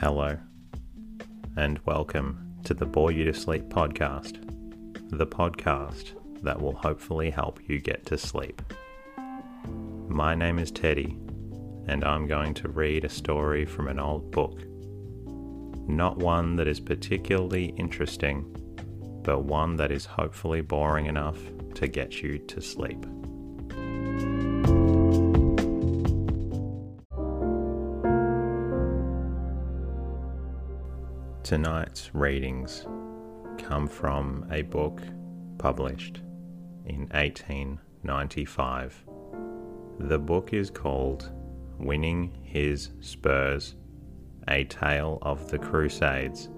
Hello, and welcome to the Bore You to Sleep podcast, the podcast that will hopefully help you get to sleep. My name is Teddy, and I'm going to read a story from an old book. Not one that is particularly interesting, but one that is hopefully boring enough to get you to sleep. Tonight's readings come from a book published in 1895. The book is called Winning His Spurs A Tale of the Crusades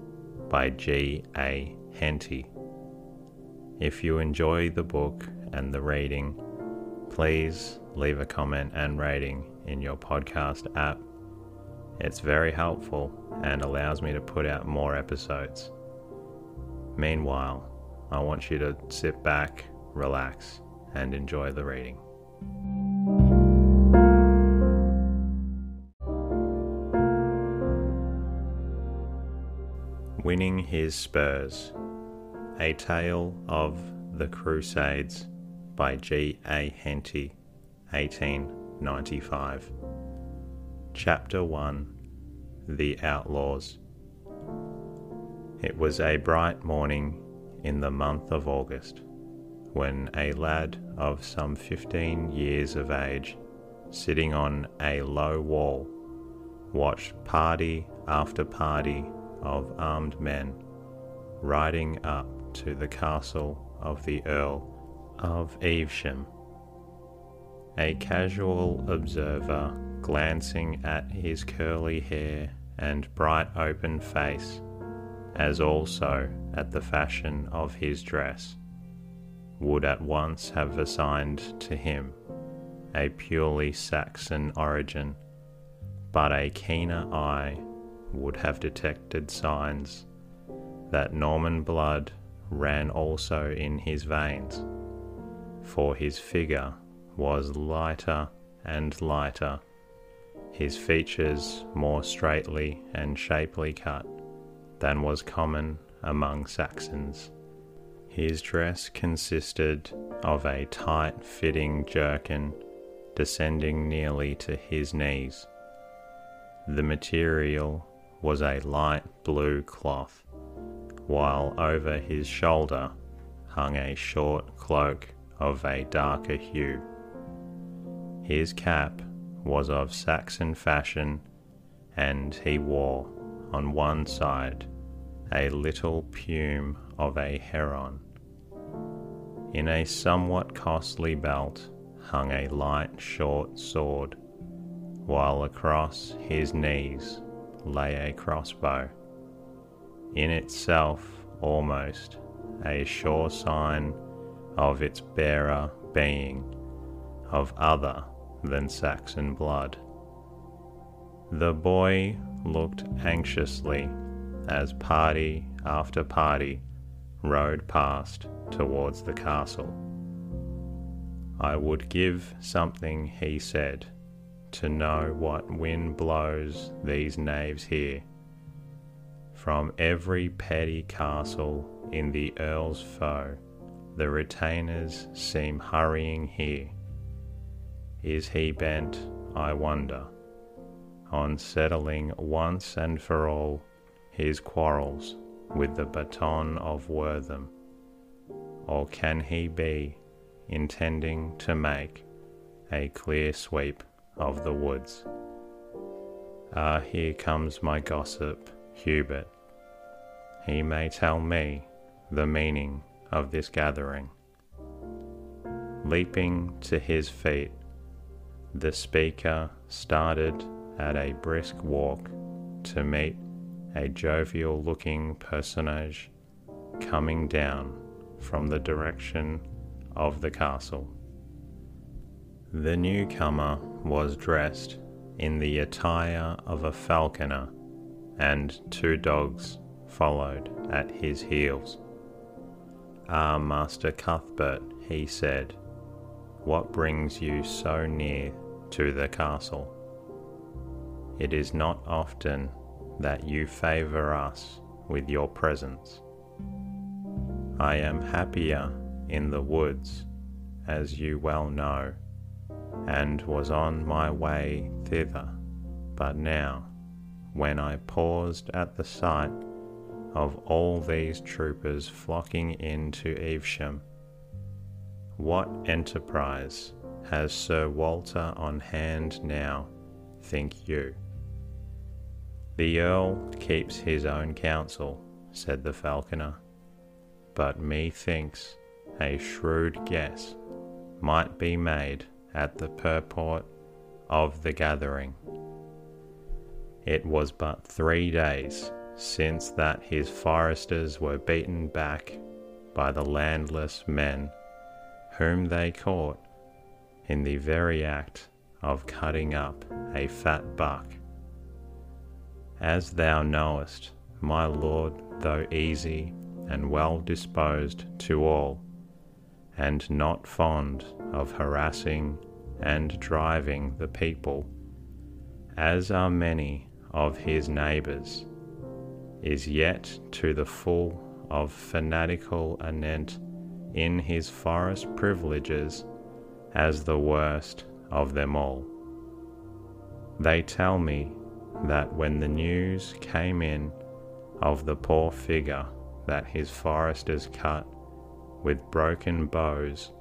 by G. A. Henty. If you enjoy the book and the reading, please leave a comment and rating in your podcast app it's very helpful and allows me to put out more episodes. Meanwhile, I want you to sit back, relax, and enjoy the reading. Winning His Spurs A Tale of the Crusades by G. A. Henty, 1895. Chapter 1 The Outlaws It was a bright morning in the month of August when a lad of some fifteen years of age, sitting on a low wall, watched party after party of armed men riding up to the castle of the Earl of Evesham. A casual observer glancing at his curly hair and bright open face, as also at the fashion of his dress, would at once have assigned to him a purely Saxon origin, but a keener eye would have detected signs that Norman blood ran also in his veins, for his figure was lighter and lighter his features more straightly and shapely cut than was common among Saxons. His dress consisted of a tight fitting jerkin descending nearly to his knees. The material was a light blue cloth, while over his shoulder hung a short cloak of a darker hue. His cap was of Saxon fashion, and he wore on one side a little plume of a heron. In a somewhat costly belt hung a light short sword, while across his knees lay a crossbow. In itself, almost, a sure sign of its bearer being of other than Saxon blood. The boy looked anxiously as party after party rode past towards the castle. I would give something, he said, to know what wind blows these knaves here. From every petty castle in the Earl's foe, the retainers seem hurrying here is he bent, I wonder, on settling once and for all his quarrels with the baton of Wortham? Or can he be intending to make a clear sweep of the woods? Ah, here comes my gossip, Hubert. He may tell me the meaning of this gathering. Leaping to his feet, the speaker started at a brisk walk to meet a jovial looking personage coming down from the direction of the castle. The newcomer was dressed in the attire of a falconer, and two dogs followed at his heels. Ah, Master Cuthbert, he said, what brings you so near to the castle? It is not often that you favour us with your presence. I am happier in the woods, as you well know, and was on my way thither. But now, when I paused at the sight of all these troopers flocking into Evesham, what enterprise has Sir Walter on hand now, think you? The Earl keeps his own counsel, said the falconer, but methinks a shrewd guess might be made at the purport of the gathering. It was but three days since that his foresters were beaten back by the landless men whom they caught in the very act of cutting up a fat buck. As thou knowest, my lord, though easy and well disposed to all, and not fond of harassing and driving the people, as are many of his neighbours, is yet to the full of fanatical anent in his forest privileges as the worst of them all. They tell me that when the news came in of the poor figure that his foresters cut with broken bows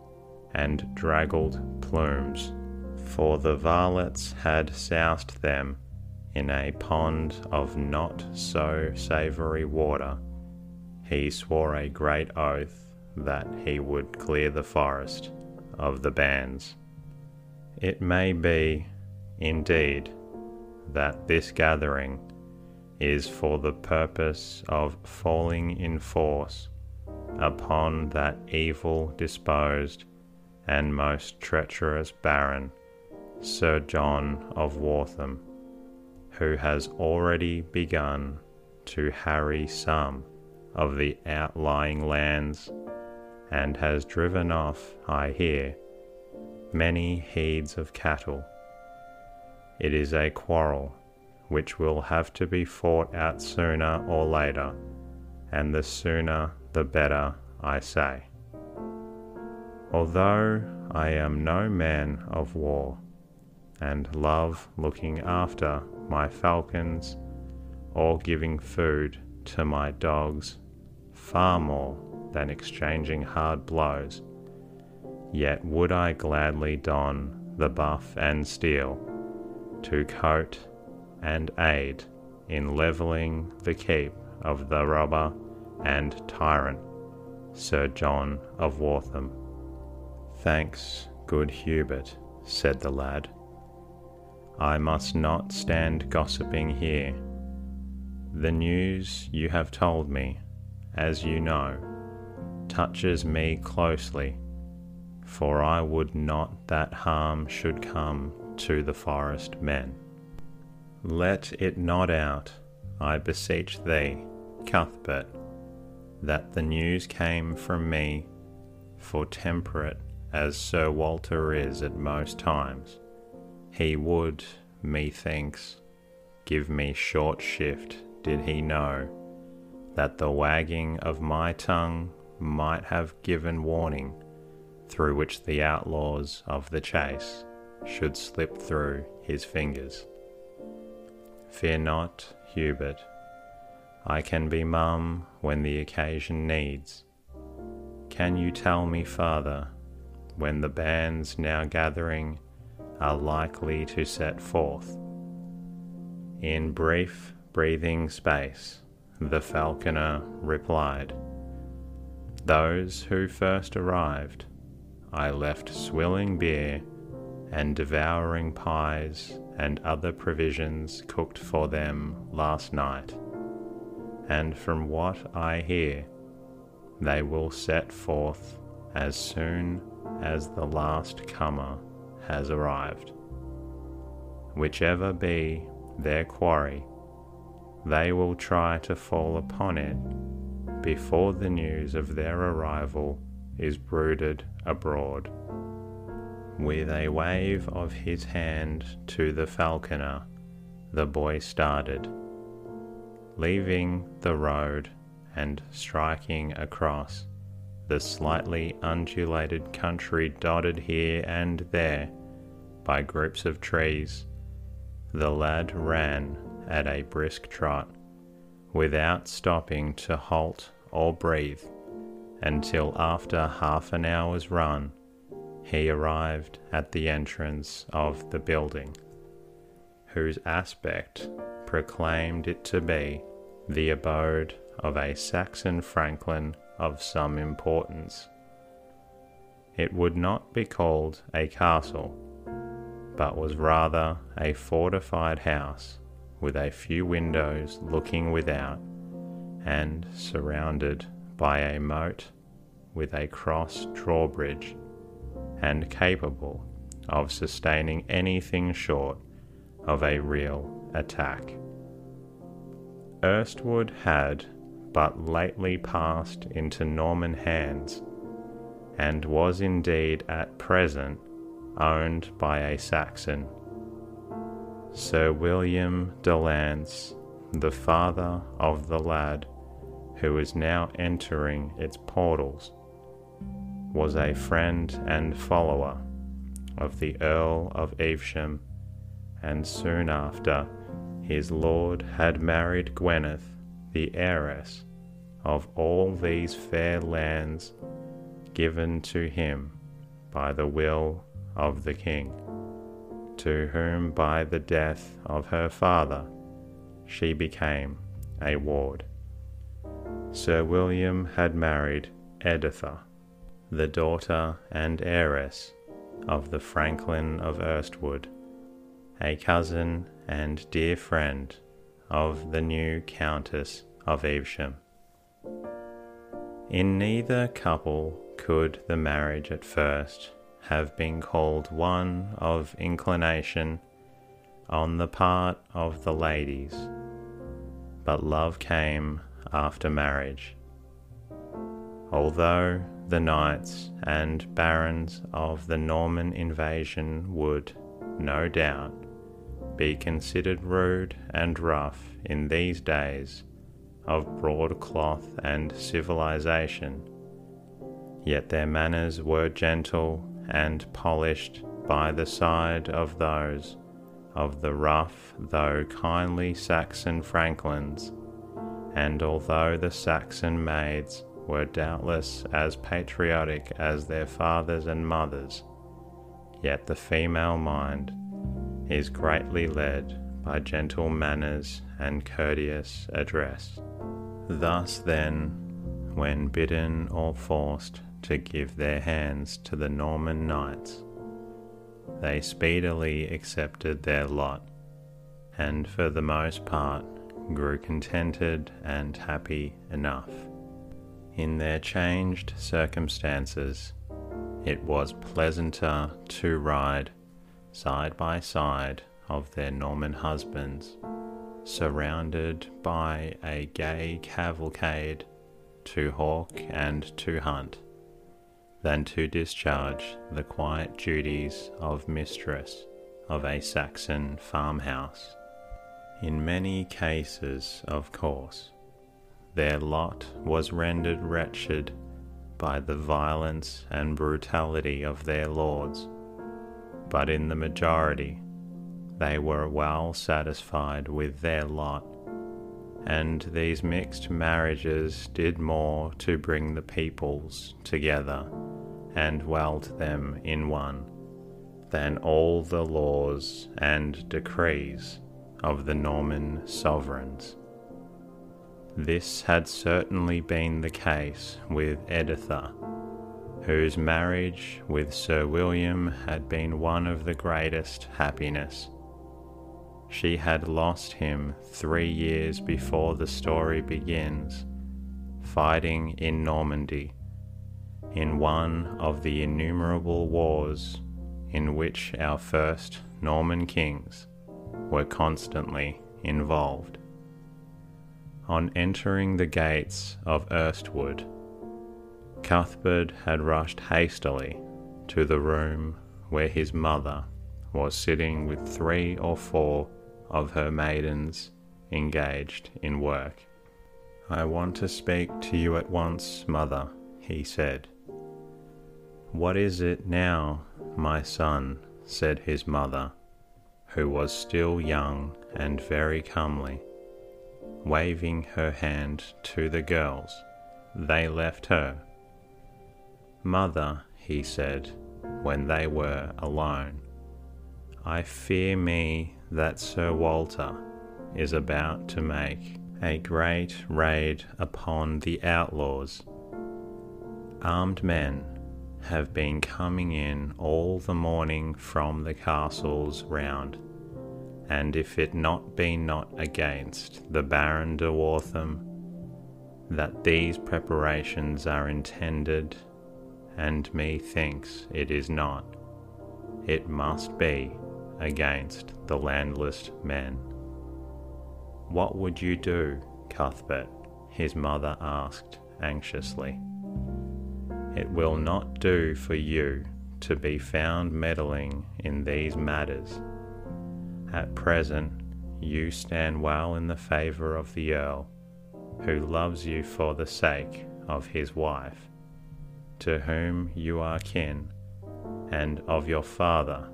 and draggled plumes, for the varlets had soused them in a pond of not so savoury water, he swore a great oath that he would clear the forest of the bands. It may be, indeed, that this gathering is for the purpose of falling in force upon that evil disposed and most treacherous Baron, Sir John of Waltham who has already begun to harry some of the outlying lands and has driven off, I hear, many heads of cattle. It is a quarrel which will have to be fought out sooner or later, and the sooner the better, I say. Although I am no man of war, and love looking after my falcons or giving food to my dogs far more than exchanging hard blows, yet would I gladly don the buff and steel to coat and aid in levelling the keep of the robber and tyrant, Sir John of Waltham. Thanks, good Hubert, said the lad. I must not stand gossiping here. The news you have told me, as you know, touches me closely, for I would not that harm should come to the forest men. Let it not out, I beseech thee, Cuthbert, that the news came from me, for temperate as Sir Walter is at most times he would, methinks, give me short shift did he know that the wagging of my tongue might have given warning through which the outlaws of the chase should slip through his fingers. Fear not, Hubert, I can be mum when the occasion needs. Can you tell me, Father, when the bands now gathering are likely to set forth. In brief breathing space, the falconer replied, Those who first arrived, I left swilling beer and devouring pies and other provisions cooked for them last night. And from what I hear, they will set forth as soon as the last comer has arrived. Whichever be their quarry, they will try to fall upon it before the news of their arrival is bruited abroad. With a wave of his hand to the falconer, the boy started, leaving the road and striking across the slightly undulated country dotted here and there by groups of trees, the lad ran at a brisk trot, without stopping to halt or breathe, until after half an hour's run he arrived at the entrance of the building, whose aspect proclaimed it to be the abode of a Saxon franklin of some importance. It would not be called a castle, but was rather a fortified house with a few windows looking without, and surrounded by a moat with a cross drawbridge, and capable of sustaining anything short of a real attack. Erstwood had but lately passed into Norman hands, and was indeed at present owned by a Saxon. Sir William de Lance, the father of the lad who is now entering its portals, was a friend and follower of the Earl of Evesham, and soon after his lord had married Gwyneth, the heiress of all these fair lands given to him by the will of the king, to whom by the death of her father she became a ward. Sir William had married Editha, the daughter and heiress of the Franklin of Erstwood, a cousin and dear friend of the new Countess of Evesham. In neither couple could the marriage at first have been called one of inclination on the part of the ladies, but love came after marriage. Although the knights and barons of the Norman invasion would, no doubt, be considered rude and rough in these days of broadcloth and civilization, yet their manners were gentle and polished by the side of those of the rough though kindly Saxon franklins, and although the Saxon maids were doubtless as patriotic as their fathers and mothers, yet the female mind is greatly led by gentle manners and courteous address. Thus, then, when bidden or forced to give their hands to the Norman knights, they speedily accepted their lot, and for the most part grew contented and happy enough. In their changed circumstances, it was pleasanter to ride side by side of their Norman husbands, surrounded by a gay cavalcade to hawk and to hunt, than to discharge the quiet duties of mistress of a Saxon farmhouse. In many cases, of course, their lot was rendered wretched by the violence and brutality of their lords but in the majority, they were well satisfied with their lot, and these mixed marriages did more to bring the peoples together and weld them in one than all the laws and decrees of the Norman sovereigns. This had certainly been the case with Editha whose marriage with Sir William had been one of the greatest happiness. She had lost him three years before the story begins, fighting in Normandy, in one of the innumerable wars in which our first Norman kings were constantly involved. On entering the gates of Erstwood, Cuthbert had rushed hastily to the room where his mother was sitting with three or four of her maidens engaged in work. I want to speak to you at once, mother, he said. What is it now, my son? said his mother, who was still young and very comely. Waving her hand to the girls, they left her. Mother, he said, when they were alone, I fear me that Sir Walter is about to make a great raid upon the outlaws. Armed men have been coming in all the morning from the castles round, and if it not be not against the Baron de Wortham that these preparations are intended, and methinks it is not, it must be against the landless men. What would you do, Cuthbert? his mother asked anxiously. It will not do for you to be found meddling in these matters. At present, you stand well in the favour of the Earl, who loves you for the sake of his wife, to whom you are kin, and of your father,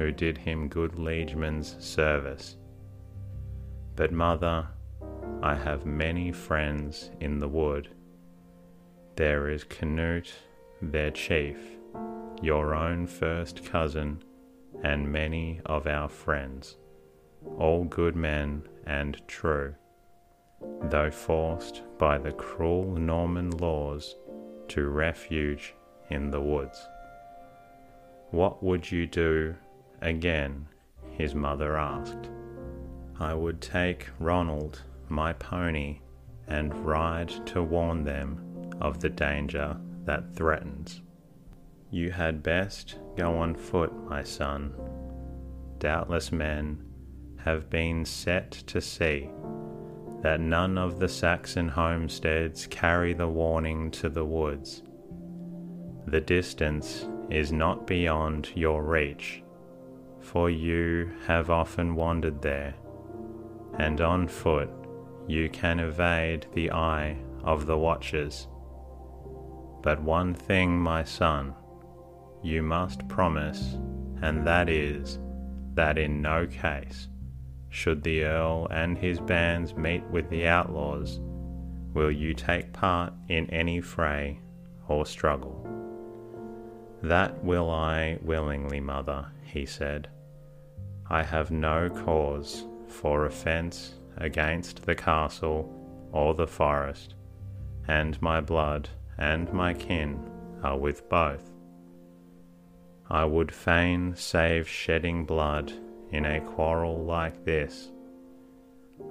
who did him good liegeman's service. But, mother, I have many friends in the wood there is Canute, their chief, your own first cousin, and many of our friends, all good men and true, though forced by the cruel Norman laws to refuge in the woods. What would you do again? his mother asked. I would take Ronald, my pony, and ride to warn them of the danger that threatens. You had best go on foot, my son. Doubtless men have been set to see that none of the Saxon homesteads carry the warning to the woods. The distance is not beyond your reach, for you have often wandered there, and on foot you can evade the eye of the watchers but one thing, my son, you must promise, and that is that in no case, should the Earl and his bands meet with the outlaws, will you take part in any fray or struggle. That will I willingly, mother, he said. I have no cause for offence against the castle or the forest, and my blood and my kin are with both. I would fain save shedding blood in a quarrel like this.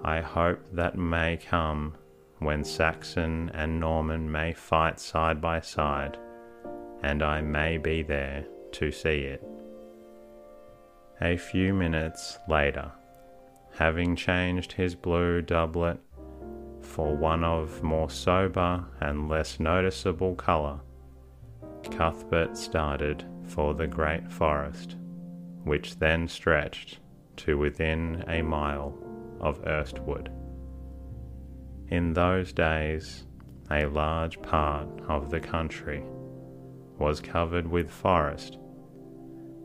I hope that may come when Saxon and Norman may fight side by side, and I may be there to see it. A few minutes later, having changed his blue doublet for one of more sober and less noticeable colour, Cuthbert started for the great forest, which then stretched to within a mile of Erstwood. In those days, a large part of the country was covered with forest,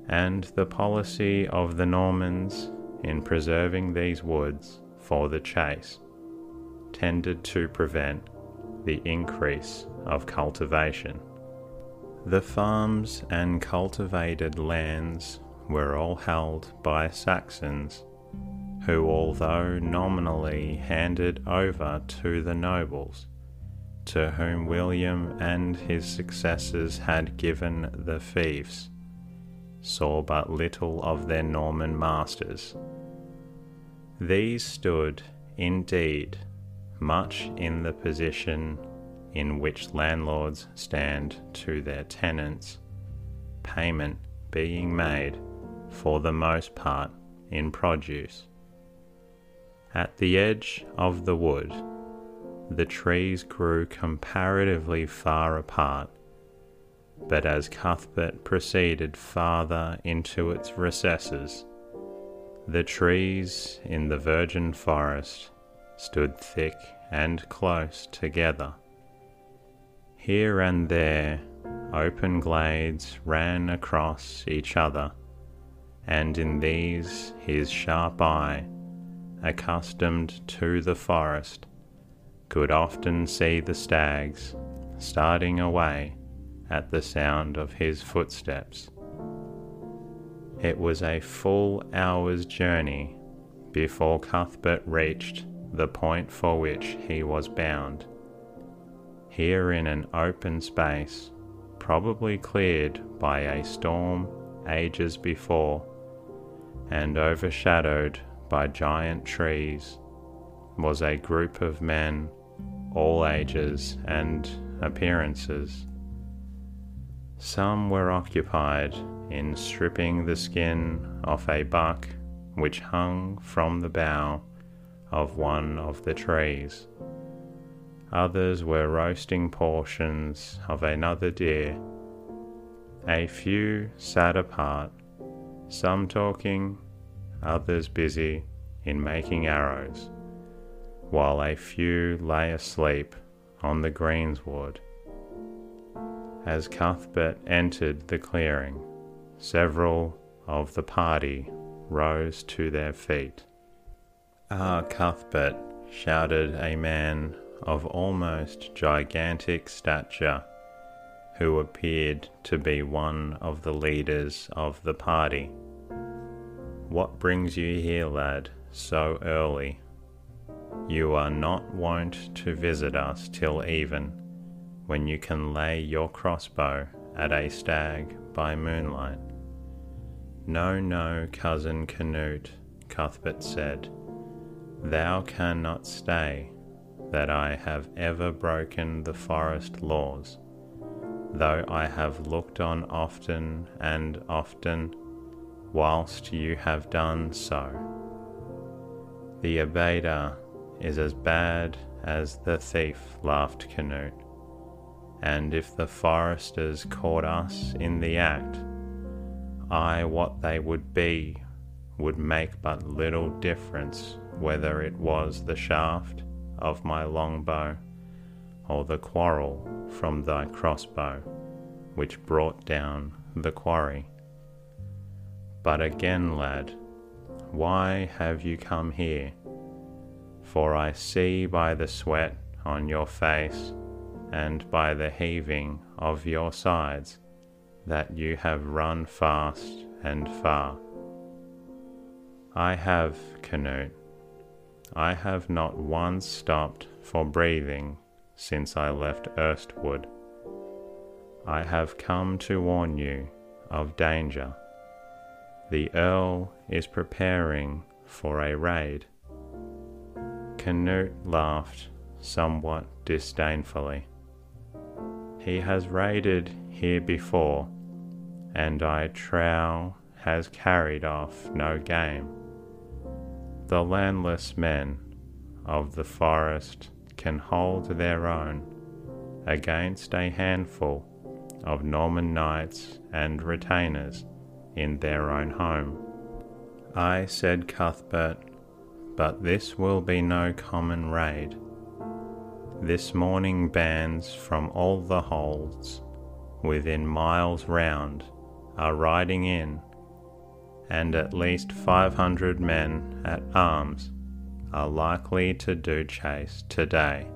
and the policy of the Normans in preserving these woods for the chase tended to prevent the increase of cultivation. The farms and cultivated lands were all held by Saxons, who, although nominally handed over to the nobles, to whom William and his successors had given the fiefs, saw but little of their Norman masters. These stood, indeed, much in the position in which landlords stand to their tenants, payment being made for the most part in produce. At the edge of the wood, the trees grew comparatively far apart, but as Cuthbert proceeded farther into its recesses, The trees in the virgin forest stood thick and close together. Here and there, open glades ran across each other, and in these his sharp eye, accustomed to the forest, could often see the stags starting away at the sound of his footsteps. It was a full hour's journey before Cuthbert reached the point for which he was bound. Here, in an open space, probably cleared by a storm ages before, and overshadowed by giant trees, was a group of men, all ages and appearances. Some were occupied in stripping the skin off a buck which hung from the bough of one of the trees. Others were roasting portions of another deer. A few sat apart, some talking, others busy in making arrows, while a few lay asleep on the greensward. As Cuthbert entered the clearing, several of the party rose to their feet. Ah, Cuthbert, shouted a man of almost gigantic stature, who appeared to be one of the leaders of the party. What brings you here, lad, so early? You are not wont to visit us till even when you can lay your crossbow at a stag by moonlight. No, no, cousin Canute, Cuthbert said, thou cannot stay that I have ever broken the forest laws, though I have looked on often and often whilst you have done so. The abater is as bad as the thief, laughed Canute and if the foresters caught us in the act, I what they would be would make but little difference whether it was the shaft of my longbow or the quarrel from thy crossbow which brought down the quarry. But again, lad, why have you come here? For I see by the sweat on your face and by the heaving of your sides that you have run fast and far. I have, Canute, I have not once stopped for breathing since I left Erstwood. I have come to warn you of danger. The Earl is preparing for a raid. Canute laughed somewhat disdainfully. He has raided here before, and I trow has carried off no game. The landless men of the forest can hold their own against a handful of Norman knights and retainers in their own home. I said Cuthbert, but this will be no common raid. This morning bands from all the holds within miles round are riding in, and at least 500 men at arms are likely to do chase today.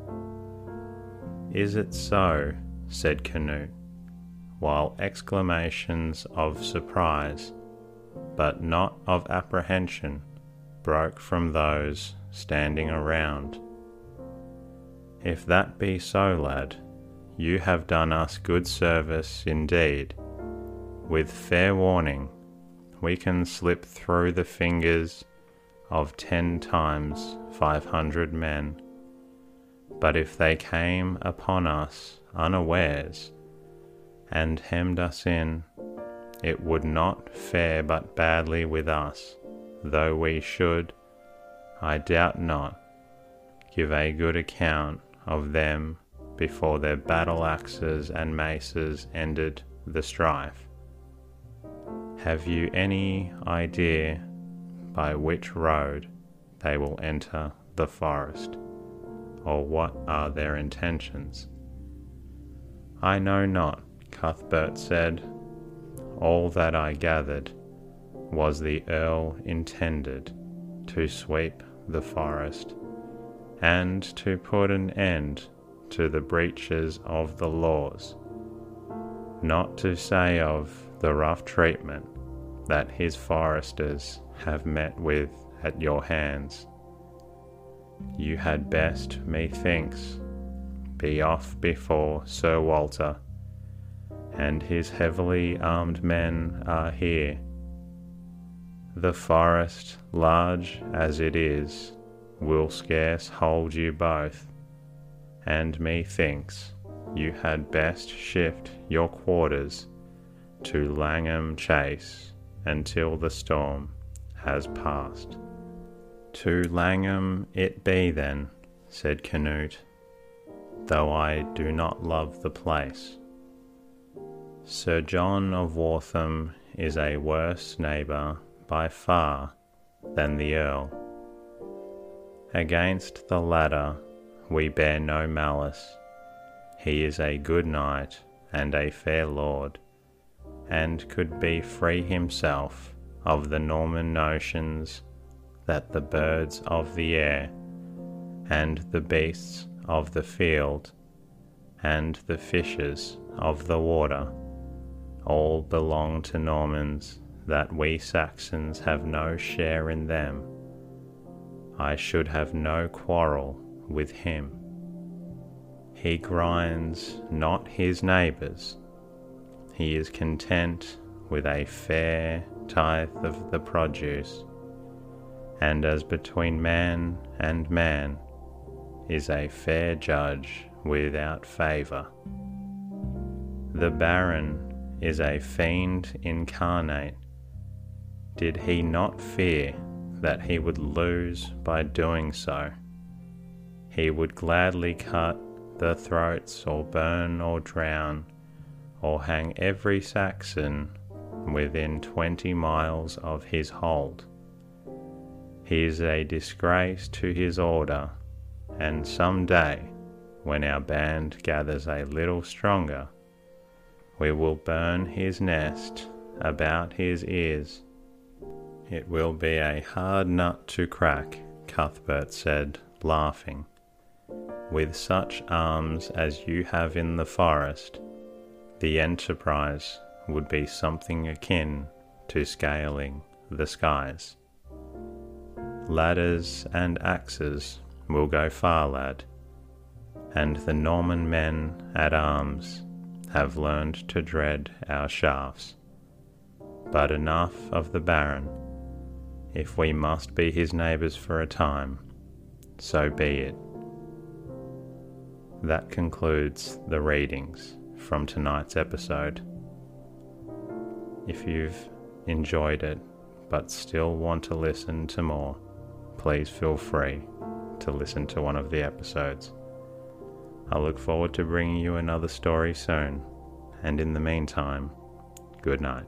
Is it so? said Canute, while exclamations of surprise, but not of apprehension, broke from those standing around. If that be so, lad, you have done us good service indeed. With fair warning, we can slip through the fingers of ten times five hundred men. But if they came upon us unawares and hemmed us in, it would not fare but badly with us, though we should, I doubt not, give a good account of them before their battle axes and maces ended the strife. Have you any idea by which road they will enter the forest, or what are their intentions. I know not, Cuthbert said. All that I gathered was the Earl intended to sweep the forest and to put an end to the breaches of the laws, not to say of the rough treatment that his foresters have met with at your hands. You had best, methinks, be off before Sir Walter, and his heavily armed men are here. The forest, large as it is, will scarce hold you both, and methinks you had best shift your quarters to Langham Chase until the storm has passed. To Langham it be then, said Canute, though I do not love the place. Sir John of Waltham is a worse neighbour by far than the Earl. Against the latter we bear no malice. He is a good knight and a fair lord, and could be free himself of the Norman notions that the birds of the air, and the beasts of the field, and the fishes of the water, all belong to Normans, that we Saxons have no share in them. I should have no quarrel with him. He grinds not his neighbours, he is content with a fair tithe of the produce, and as between man and man is a fair judge without favour. The Baron is a fiend incarnate. Did he not fear that he would lose by doing so? He would gladly cut the throats or burn or drown or hang every Saxon within twenty miles of his hold. He is a disgrace to his order, and some day, when our band gathers a little stronger, we will burn his nest about his ears. It will be a hard nut to crack, Cuthbert said, laughing. With such arms as you have in the forest, the enterprise would be something akin to scaling the skies. Ladders and axes will go far, lad, and the Norman men at arms have learned to dread our shafts. But enough of the Baron. If we must be his neighbours for a time, so be it. That concludes the readings from tonight's episode. If you've enjoyed it but still want to listen to more, please feel free to listen to one of the episodes. I look forward to bringing you another story soon, and in the meantime, good night.